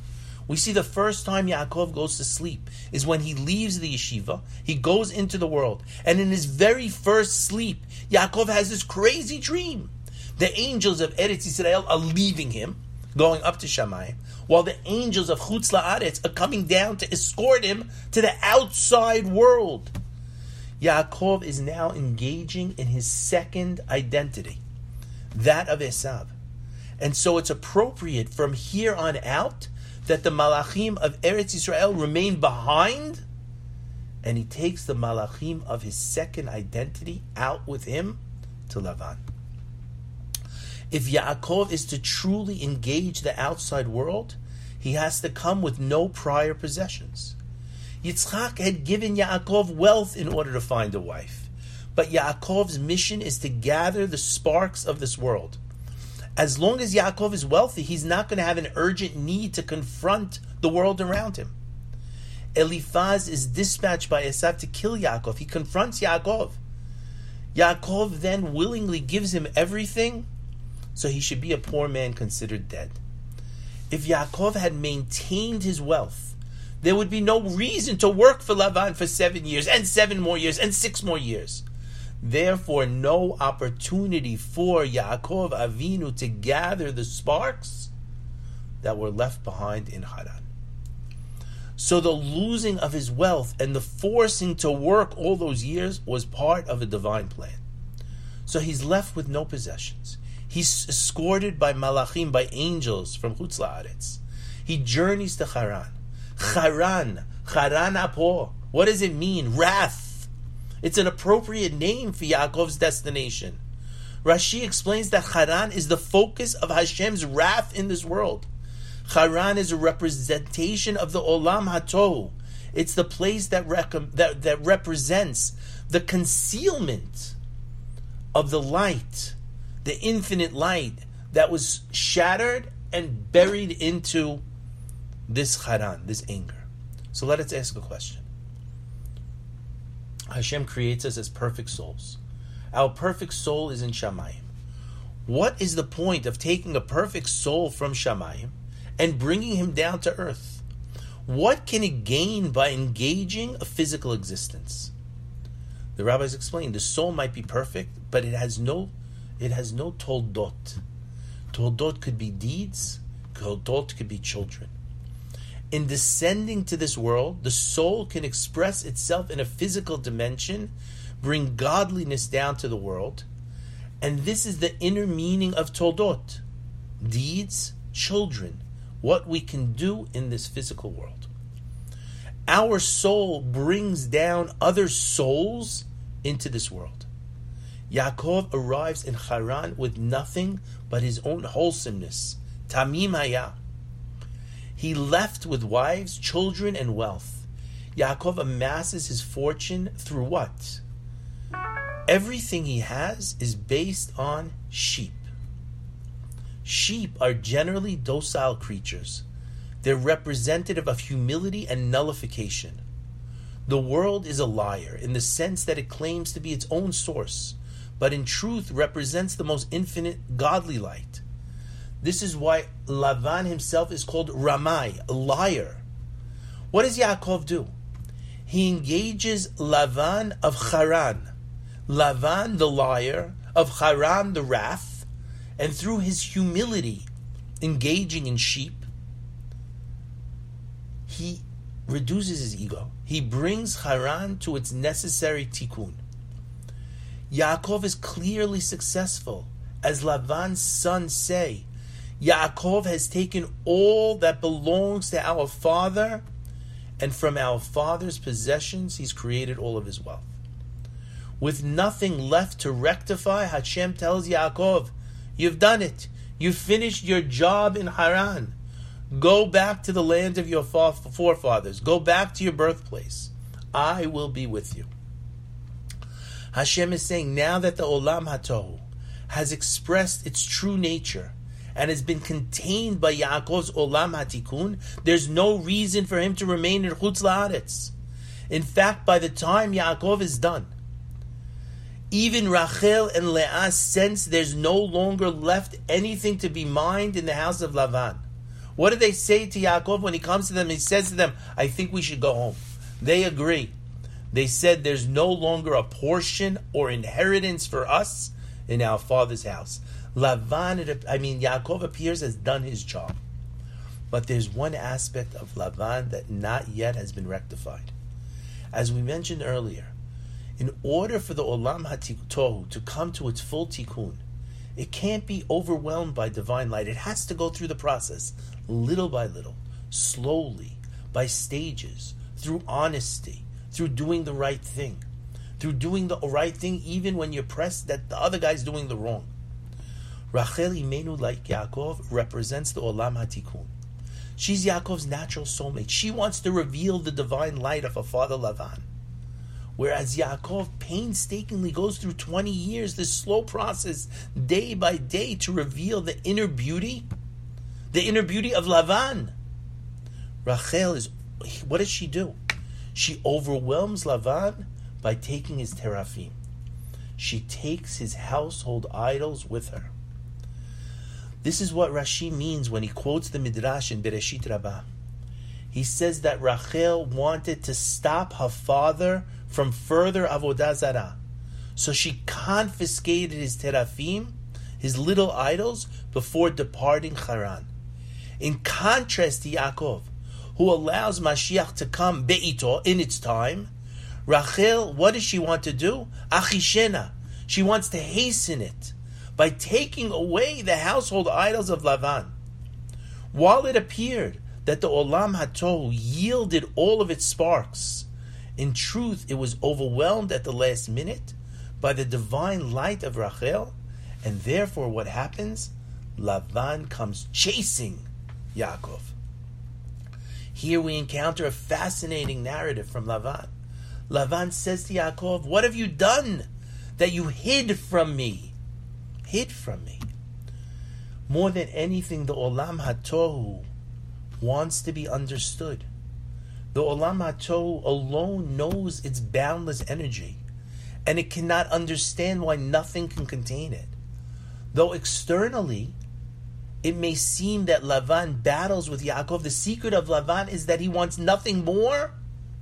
We see the first time Yaakov goes to sleep is when he leaves the yeshiva, he goes into the world, and in his very first sleep, Yaakov has this crazy dream. The angels of Eretz Israel are leaving him, going up to Shamayim, while the angels of Chutz La'aretz are coming down to escort him to the outside world. Yaakov is now engaging in his second identity, that of Esav. And so it's appropriate from here on out that the Malachim of Eretz Israel remain behind, and he takes the Malachim of his second identity out with him to Lavan. If Yaakov is to truly engage the outside world, he has to come with no prior possessions. Yitzchak had given Yaakov wealth in order to find a wife, but Yaakov's mission is to gather the sparks of this world. As long as Yaakov is wealthy, he's not going to have an urgent need to confront the world around him. Eliphaz is dispatched by Esav to kill Yaakov. He confronts Yaakov. Yaakov then willingly gives him everything, so he should be a poor man considered dead. If Yaakov had maintained his wealth, there would be no reason to work for Lavan for seven years, and seven more years, and six more years. Therefore, no opportunity for Yaakov Avinu to gather the sparks that were left behind in Haran. So the losing of his wealth and the forcing to work all those years was part of a divine plan. So he's left with no possessions. He's escorted by malachim, by angels from Chutz. He journeys to Haran. Haran, Haran Apo. What does it mean? Wrath it's an appropriate name for Yaakov's destination. Rashi explains that Haran is the focus of Hashem's wrath in this world. Haran is a representation of the Olam Hatohu. It's the place that, rec- that, that represents the concealment of the light, the infinite light that was shattered and buried into this Haran, this anger. So let us ask a question. Hashem creates us as perfect souls. Our perfect soul is in Shamayim. What is the point of taking a perfect soul from Shamayim and bringing him down to earth? What can it gain by engaging a physical existence? The rabbis explain the soul might be perfect, but it has no it has no toldot. Toldot could be deeds, toldot could be children in descending to this world, the soul can express itself in a physical dimension, bring godliness down to the world. And this is the inner meaning of Toldot deeds, children, what we can do in this physical world. Our soul brings down other souls into this world. Yaakov arrives in Haran with nothing but his own wholesomeness. Tamim Hayah. He left with wives, children, and wealth. Yaakov amasses his fortune through what? Everything he has is based on sheep. Sheep are generally docile creatures. They're representative of humility and nullification. The world is a liar in the sense that it claims to be its own source, but in truth represents the most infinite godly light. This is why Lavan himself is called Ramai, liar. What does Yaakov do? He engages Lavan of Haran, Lavan the liar, of Haran the wrath, and through his humility, engaging in sheep, he reduces his ego. He brings Haran to its necessary tikkun. Yaakov is clearly successful, as Lavan's sons say, Yaakov has taken all that belongs to our father, and from our father's possessions, he's created all of his wealth. With nothing left to rectify, Hashem tells Yaakov, You've done it. You've finished your job in Haran. Go back to the land of your forefathers. Go back to your birthplace. I will be with you. Hashem is saying, now that the Olam Hatohu has expressed its true nature, and has been contained by Yaakov's Olam Hatikun, there's no reason for him to remain in Chutz La'aretz. In fact, by the time Yaakov is done, even Rachel and Leah sense there's no longer left anything to be mined in the house of Lavan. What do they say to Yaakov when he comes to them? He says to them, I think we should go home. They agree. They said there's no longer a portion or inheritance for us in our father's house. Lavan, I mean, Yaakov appears has done his job. But there's one aspect of Lavan that not yet has been rectified. As we mentioned earlier, in order for the Olam HaTohu to come to its full tikkun, it can't be overwhelmed by divine light. It has to go through the process, little by little, slowly, by stages, through honesty, through doing the right thing, through doing the right thing even when you're pressed that the other guy's doing the wrong. Rachel Imenu, like Yaakov, represents the Olam HaTikun. She's Yaakov's natural soulmate. She wants to reveal the divine light of her father Lavan. Whereas Yaakov painstakingly goes through 20 years, this slow process, day by day, to reveal the inner beauty, the inner beauty of Lavan. Rachel is, what does she do? She overwhelms Lavan by taking his teraphim. She takes his household idols with her. This is what Rashi means when he quotes the Midrash in Bereshit Rabbah. He says that Rachel wanted to stop her father from further avodah zarah, so she confiscated his teraphim, his little idols, before departing Haran. In contrast to Yaakov, who allows Mashiach to come be'ito in its time, Rachel, what does she want to do? Achishena. She wants to hasten it by taking away the household idols of Lavan. While it appeared that the Olam Hatohu yielded all of its sparks, in truth it was overwhelmed at the last minute by the divine light of Rachel, and therefore what happens? Lavan comes chasing Yaakov. Here we encounter a fascinating narrative from Lavan. Lavan says to Yaakov, What have you done that you hid from me? Hid from me. More than anything, the Olam HaTohu wants to be understood. The Olam HaTohu alone knows its boundless energy, and it cannot understand why nothing can contain it. Though externally, it may seem that Lavan battles with Yaakov, the secret of Lavan is that he wants nothing more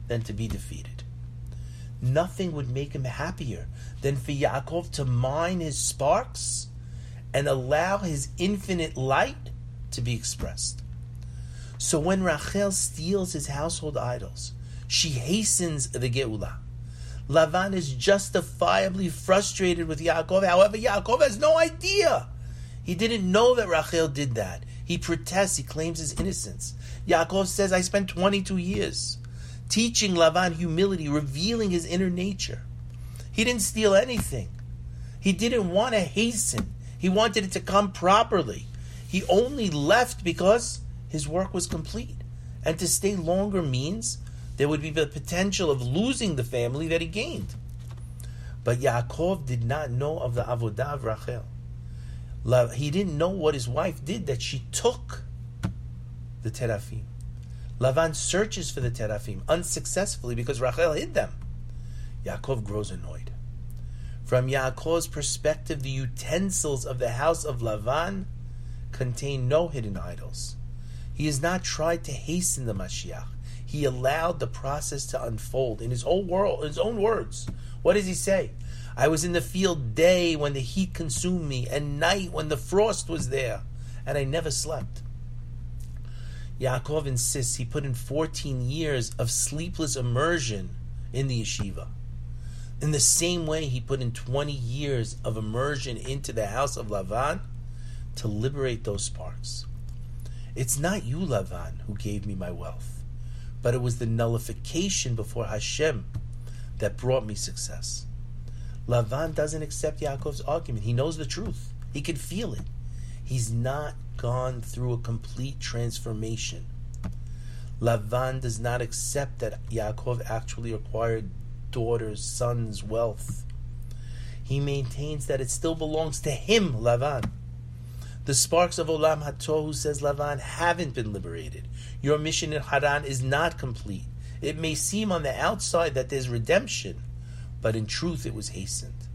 than to be defeated. Nothing would make him happier than for Yaakov to mine his sparks and allow his infinite light to be expressed. So when Rachel steals his household idols, she hastens the Geula. Lavan is justifiably frustrated with Yaakov. However, Yaakov has no idea. He didn't know that Rachel did that. He protests, he claims his innocence. Yaakov says, I spent 22 years teaching Lavan humility, revealing his inner nature. He didn't steal anything. He didn't want to hasten. He wanted it to come properly. He only left because his work was complete. And to stay longer means there would be the potential of losing the family that he gained. But Yaakov did not know of the avodah of Rachel. He didn't know what his wife did, that she took the teraphim. Lavan searches for the teraphim unsuccessfully because Rachel hid them. Yaakov grows annoyed. From Yaakov's perspective, the utensils of the house of Lavan contain no hidden idols. He has not tried to hasten the Mashiach. He allowed the process to unfold in his whole world, in his own words. What does he say? I was in the field day when the heat consumed me, and night when the frost was there, and I never slept. Yaakov insists he put in 14 years of sleepless immersion in the yeshiva. In the same way, he put in 20 years of immersion into the house of Lavan to liberate those sparks. It's not you, Lavan, who gave me my wealth, but it was the nullification before Hashem that brought me success. Lavan doesn't accept Yaakov's argument. He knows the truth, he can feel it. He's not gone through a complete transformation. Lavan does not accept that Yaakov actually acquired daughter's son's wealth. He maintains that it still belongs to him, Lavan. The sparks of Olam HaTohu, says Lavan, haven't been liberated. Your mission in Haran is not complete. It may seem on the outside that there's redemption, but in truth it was hastened.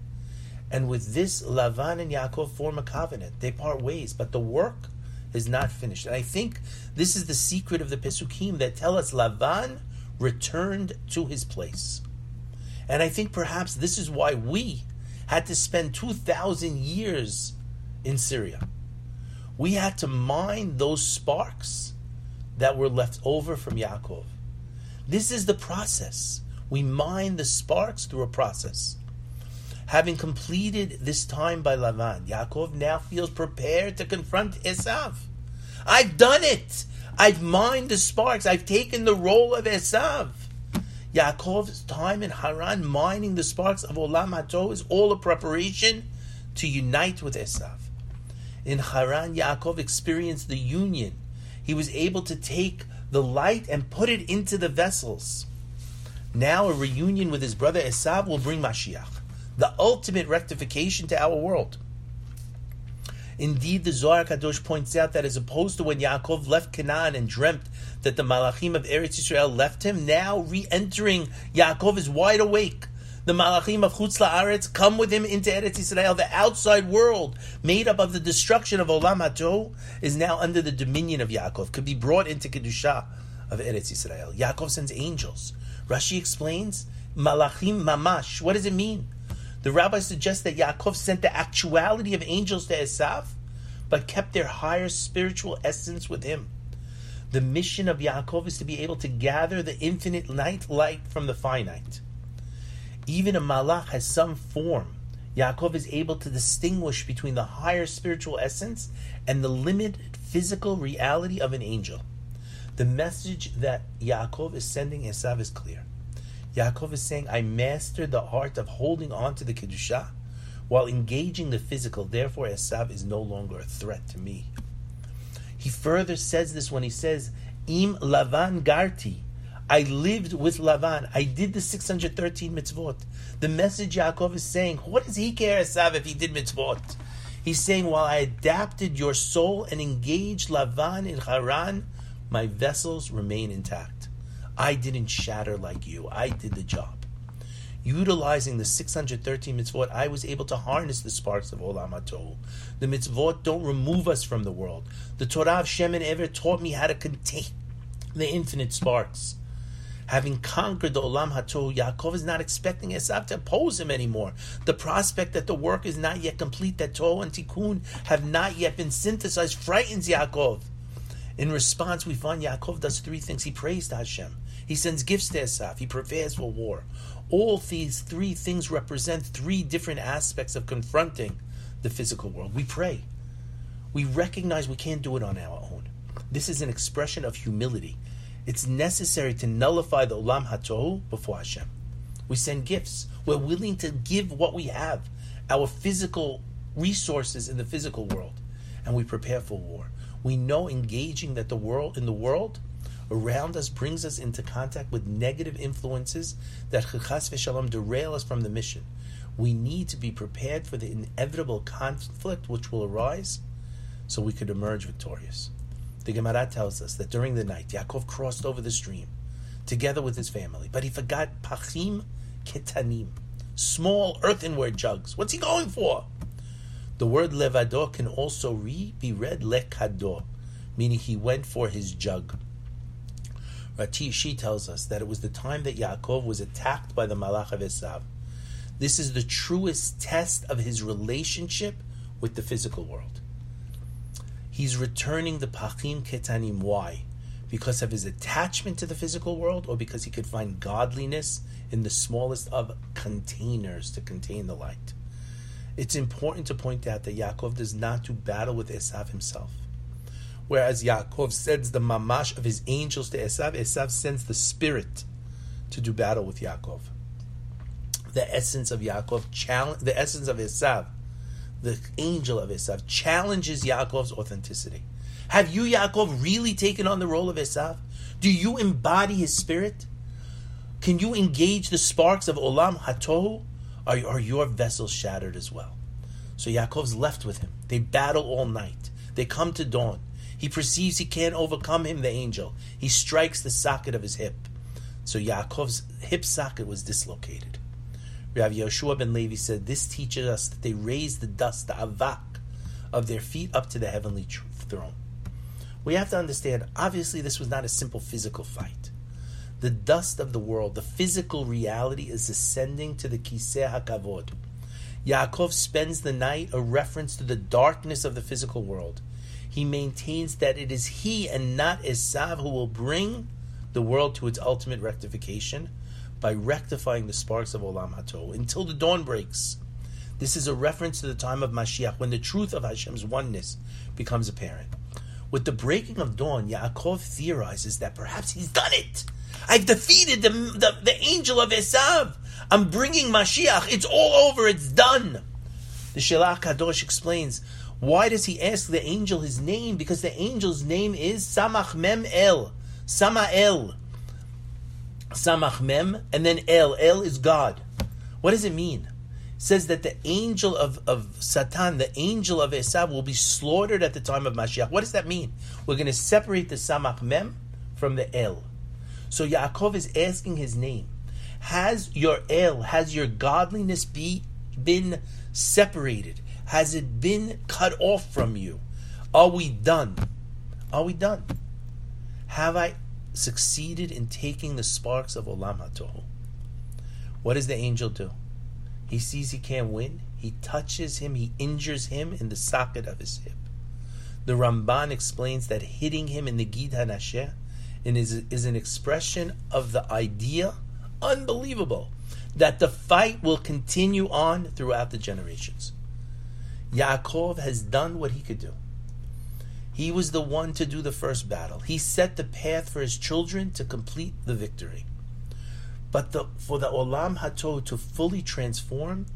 And with this, Lavan and Yaakov form a covenant. They part ways, but the work is not finished. And I think this is the secret of the Pesukim that tell us Lavan returned to his place. And I think perhaps this is why we had to spend 2,000 years in Syria. We had to mine those sparks that were left over from Yaakov. This is the process. We mine the sparks through a process. Having completed this time by Lavan, Yaakov now feels prepared to confront Esav. I've done it. I've mined the sparks. I've taken the role of Esav. Yaakov's time in Haran mining the sparks of Olam HaTohu is all a preparation to unite with Esav. In Haran, Yaakov experienced the union. He was able to take the light and put it into the vessels. Now a reunion with his brother Esav will bring Mashiach, the ultimate rectification to our world. Indeed, the Zohar Kadosh points out that as opposed to when Yaakov left Canaan and dreamt that the Malachim of Eretz Israel left him, now re-entering Yaakov is wide awake. The Malachim of Chutz La'aretz come with him into Eretz Israel. The outside world, made up of the destruction of Olam HaTohu, is now under the dominion of Yaakov, could be brought into Kedusha of Eretz Israel. Yaakov sends angels. Rashi explains, Malachim Mamash. What does it mean? The rabbi suggests that Yaakov sent the actuality of angels to Esav, but kept their higher spiritual essence with him. The mission of Yaakov is to be able to gather the infinite night light from the finite. Even a malach has some form. Yaakov is able to distinguish between the higher spiritual essence and the limited physical reality of an angel. The message that Yaakov is sending Esav is clear. Yaakov is saying, I mastered the art of holding on to the Kedusha while engaging the physical. Therefore, Esav is no longer a threat to me. He further says this when he says, Im Lavan Garti. I lived with Lavan. I did the 613 mitzvot. The message Yaakov is saying, what does he care, Esav, if he did mitzvot? He's saying, while I adapted your soul and engaged Lavan in Haran, my vessels remain intact. I didn't shatter like you. I did the job. Utilizing the 613 mitzvot, I was able to harness the sparks of Olam HaTohu. The mitzvot don't remove us from the world. The Torah of Shem and Ever taught me how to contain the infinite sparks. Having conquered the Olam HaTohu, Yaakov is not expecting Esav to oppose him anymore. The prospect that the work is not yet complete, that Tohu and Tikkun have not yet been synthesized, frightens Yaakov. In response, we find Yaakov does three things. He prays to Hashem. He sends gifts to Esav. He prepares for war. All these three things represent three different aspects of confronting the physical world. We pray. We recognize we can't do it on our own. This is an expression of humility. It's necessary to nullify the Olam HaTohu before Hashem. We send gifts. We're willing to give what we have, our physical resources in the physical world, and we prepare for war. We know engaging that the world in the world around us brings us into contact with negative influences that chas v'shalom derail us from the mission. We need to be prepared for the inevitable conflict which will arise so we could emerge victorious. The Gemara tells us that during the night, Yaakov crossed over the stream together with his family, but he forgot pachim ketanim, small earthenware jugs. What's he going for? The word levado can also re, be read lekado, meaning he went for his jug. Rashi tells us that it was the time that Yaakov was attacked by the Malach of Esav. This is the truest test of his relationship with the physical world. He's returning the Pachim Ketanim. Why? Because of his attachment to the physical world, or because he could find godliness in the smallest of containers to contain the light? It's important to point out that Yaakov does not do battle with Esav himself. Whereas Yaakov sends the mamash of his angels to Esav, Esav sends the spirit to do battle with Yaakov. The essence of Yaakov, challenge, the essence of Esav, the angel of Esav, challenges Yaakov's authenticity. Have you, Yaakov, really taken on the role of Esav? Do you embody his spirit? Can you engage the sparks of Olam Hatohu? Are, are your vessels shattered as well? So Yaakov's left with him. They battle all night. They come to dawn. He perceives he can't overcome him, the angel. He strikes the socket of his hip. So Yaakov's hip socket was dislocated. Rav Yehoshua ben Levi said, This teaches us that they raise the dust, the avak, of their feet up to the heavenly throne. We have to understand, obviously, this was not a simple physical fight. The dust of the world, the physical reality, is ascending to the Kiseh HaKavod. Yaakov spends the night a reference to the darkness of the physical world. He maintains that it is he and not Esav who will bring the world to its ultimate rectification by rectifying the sparks of Olam HaTohu until the dawn breaks. This is a reference to the time of Mashiach when the truth of Hashem's oneness becomes apparent. With the breaking of dawn, Yaakov theorizes that perhaps he's done it. I've defeated the, the, the angel of Esav. I'm bringing Mashiach. It's all over. It's done. The Shelah Kadosh explains why does he ask the angel his name? Because the angel's name is Samach Mem El. Samael. Samach Mem, and then El. El is God. What does it mean? It says that the angel of, of Satan, the angel of Esav, will be slaughtered at the time of Mashiach. What does that mean? We're going to separate the Samach Mem from the El. So Yaakov is asking his name. Has your El, has your godliness be, been separated? Has it been cut off from you? Are we done? Are we done? Have I succeeded in taking the sparks of Olam HaTohu? What does the angel do? He sees he can't win. He touches him. He injures him in the socket of his hip. The Ramban explains that hitting him in the Gid HaNasheh is, is an expression of the idea, unbelievable, that the fight will continue on throughout the generations. Yaakov has done what he could do. He was the one to do the first battle. He set the path for his children to complete the victory. But the, for the Olam HaTohu to fully transform,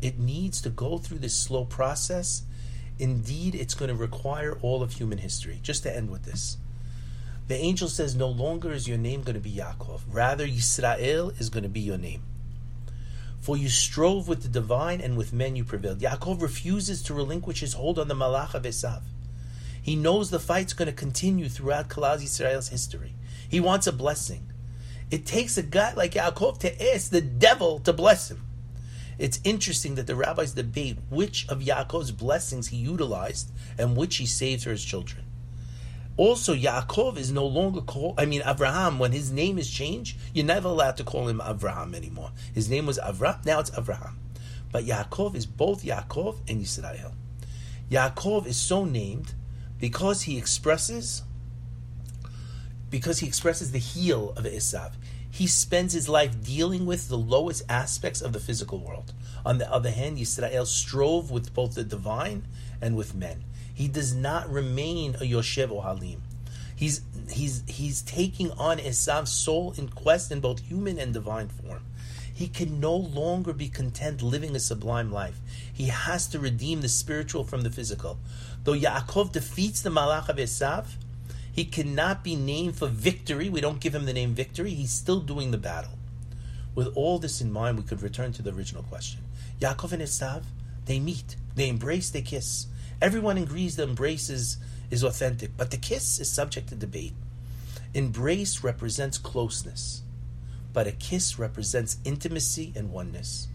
it needs to go through this slow process. Indeed, it's going to require all of human history. Just to end with this. The angel says, No longer is your name going to be Yaakov. Rather, Yisrael is going to be your name. For you strove with the divine and with men you prevailed. Yaakov refuses to relinquish his hold on the Malach of Esav. He knows the fight's going to continue throughout Klal Yisrael's history. He wants a blessing. It takes a guy like Yaakov to ask the devil to bless him. It's interesting that the rabbis debate which of Yaakov's blessings he utilized and which he saved for his children. Also, Yaakov is no longer called, I mean, Avraham, when his name is changed, you're never allowed to call him Avraham anymore. His name was Avraham, now it's Avraham. But Yaakov is both Yaakov and Yisrael. Yaakov is so named because he expresses because he expresses the heel of Esav. He spends his life dealing with the lowest aspects of the physical world. On the other hand, Yisrael strove with both the divine and with men. He does not remain a Yoshev Ohalim. He's he's he's taking on Esav's soul in quest in both human and divine form. He can no longer be content living a sublime life. He has to redeem the spiritual from the physical. Though Yaakov defeats the Malach of Esav, he cannot be named for victory. We don't give him the name victory. He's still doing the battle. With all this in mind, we could return to the original question. Yaakov and Esav, they meet, they embrace, they kiss. Everyone agrees that embrace is, is authentic, but the kiss is subject to debate. Embrace represents closeness, but a kiss represents intimacy and oneness.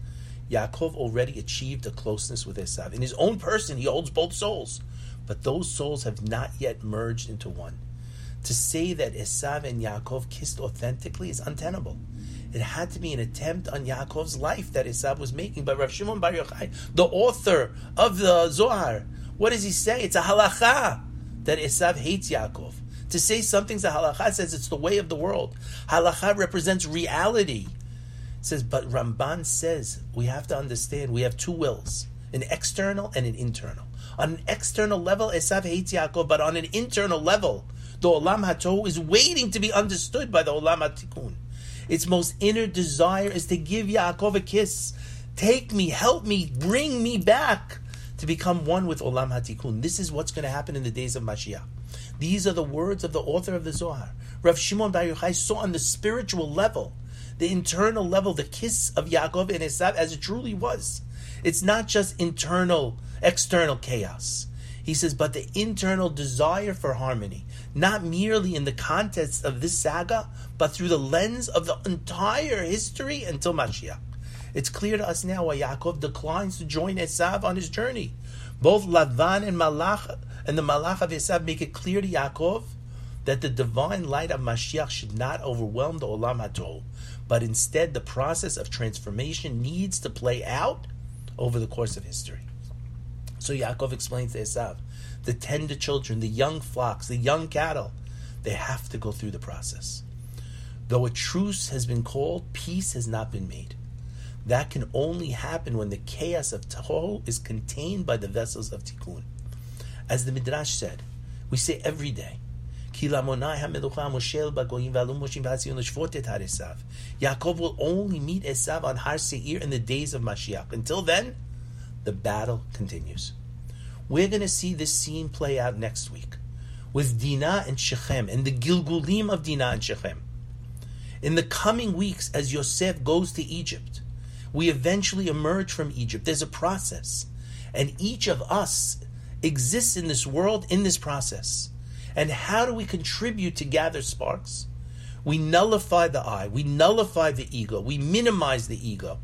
Yaakov already achieved a closeness with Esav. In his own person, he holds both souls, but those souls have not yet merged into one. To say that Esav and Yaakov kissed authentically is untenable. It had to be an attempt on Yaakov's life that Esav was making. But Rav Shimon Bar Yochai, the author of the Zohar, what does he say? It's a halacha that Esav hates Yaakov. To say something's a halacha says it's the way of the world. Halacha represents reality. It says, but Ramban says we have to understand we have two wills, an external and an internal. On an external level, Esav hates Yaakov, but on an internal level, the Olam HaTohu is waiting to be understood by the Olam HaTikun. Its most inner desire is to give Yaakov a kiss. Take me, help me, bring me back to become one with Olam Hatikun. This is what's going to happen in the days of Mashiach. These are the words of the author of the Zohar. Rav Shimon Bar Yochai saw on the spiritual level, the internal level, the kiss of Yaakov and Esav as it truly was. It's not just internal, external chaos. He says, but the internal desire for harmony, not merely in the context of this saga, but through the lens of the entire history until Mashiach. It's clear to us now why Yaakov declines to join Esav on his journey. Both Lavan and Malach and the Malach of Esav make it clear to Yaakov that the divine light of Mashiach should not overwhelm the Olam HaTohu, but instead the process of transformation needs to play out over the course of history. So Yaakov explains to Esav, the tender children, the young flocks, the young cattle, they have to go through the process. Though a truce has been called, peace has not been made. That can only happen when the chaos of Tohu is contained by the vessels of Tikkun. As the Midrash said, we say every day, Yaakov will only meet Esav on Har Seir in the days of Mashiach. Until then, the battle continues. We're going to see this scene play out next week with Dinah and Shechem and the Gilgulim of Dinah and Shechem. In the coming weeks, as Yosef goes to Egypt, we eventually emerge from Egypt. There's a process. And each of us exists in this world in this process. And how do we contribute to gather sparks? We nullify the I, we nullify the ego, we minimize the ego,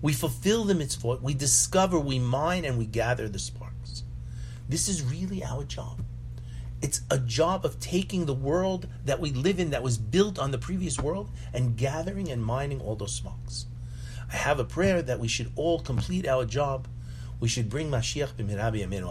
we fulfill the mitzvot, we discover, we mine, and we gather the sparks. This is really our job. It's a job of taking the world that we live in that was built on the previous world and gathering and mining all those sparks. I have a prayer that we should all complete our job. We should bring Mashiach b'mirabi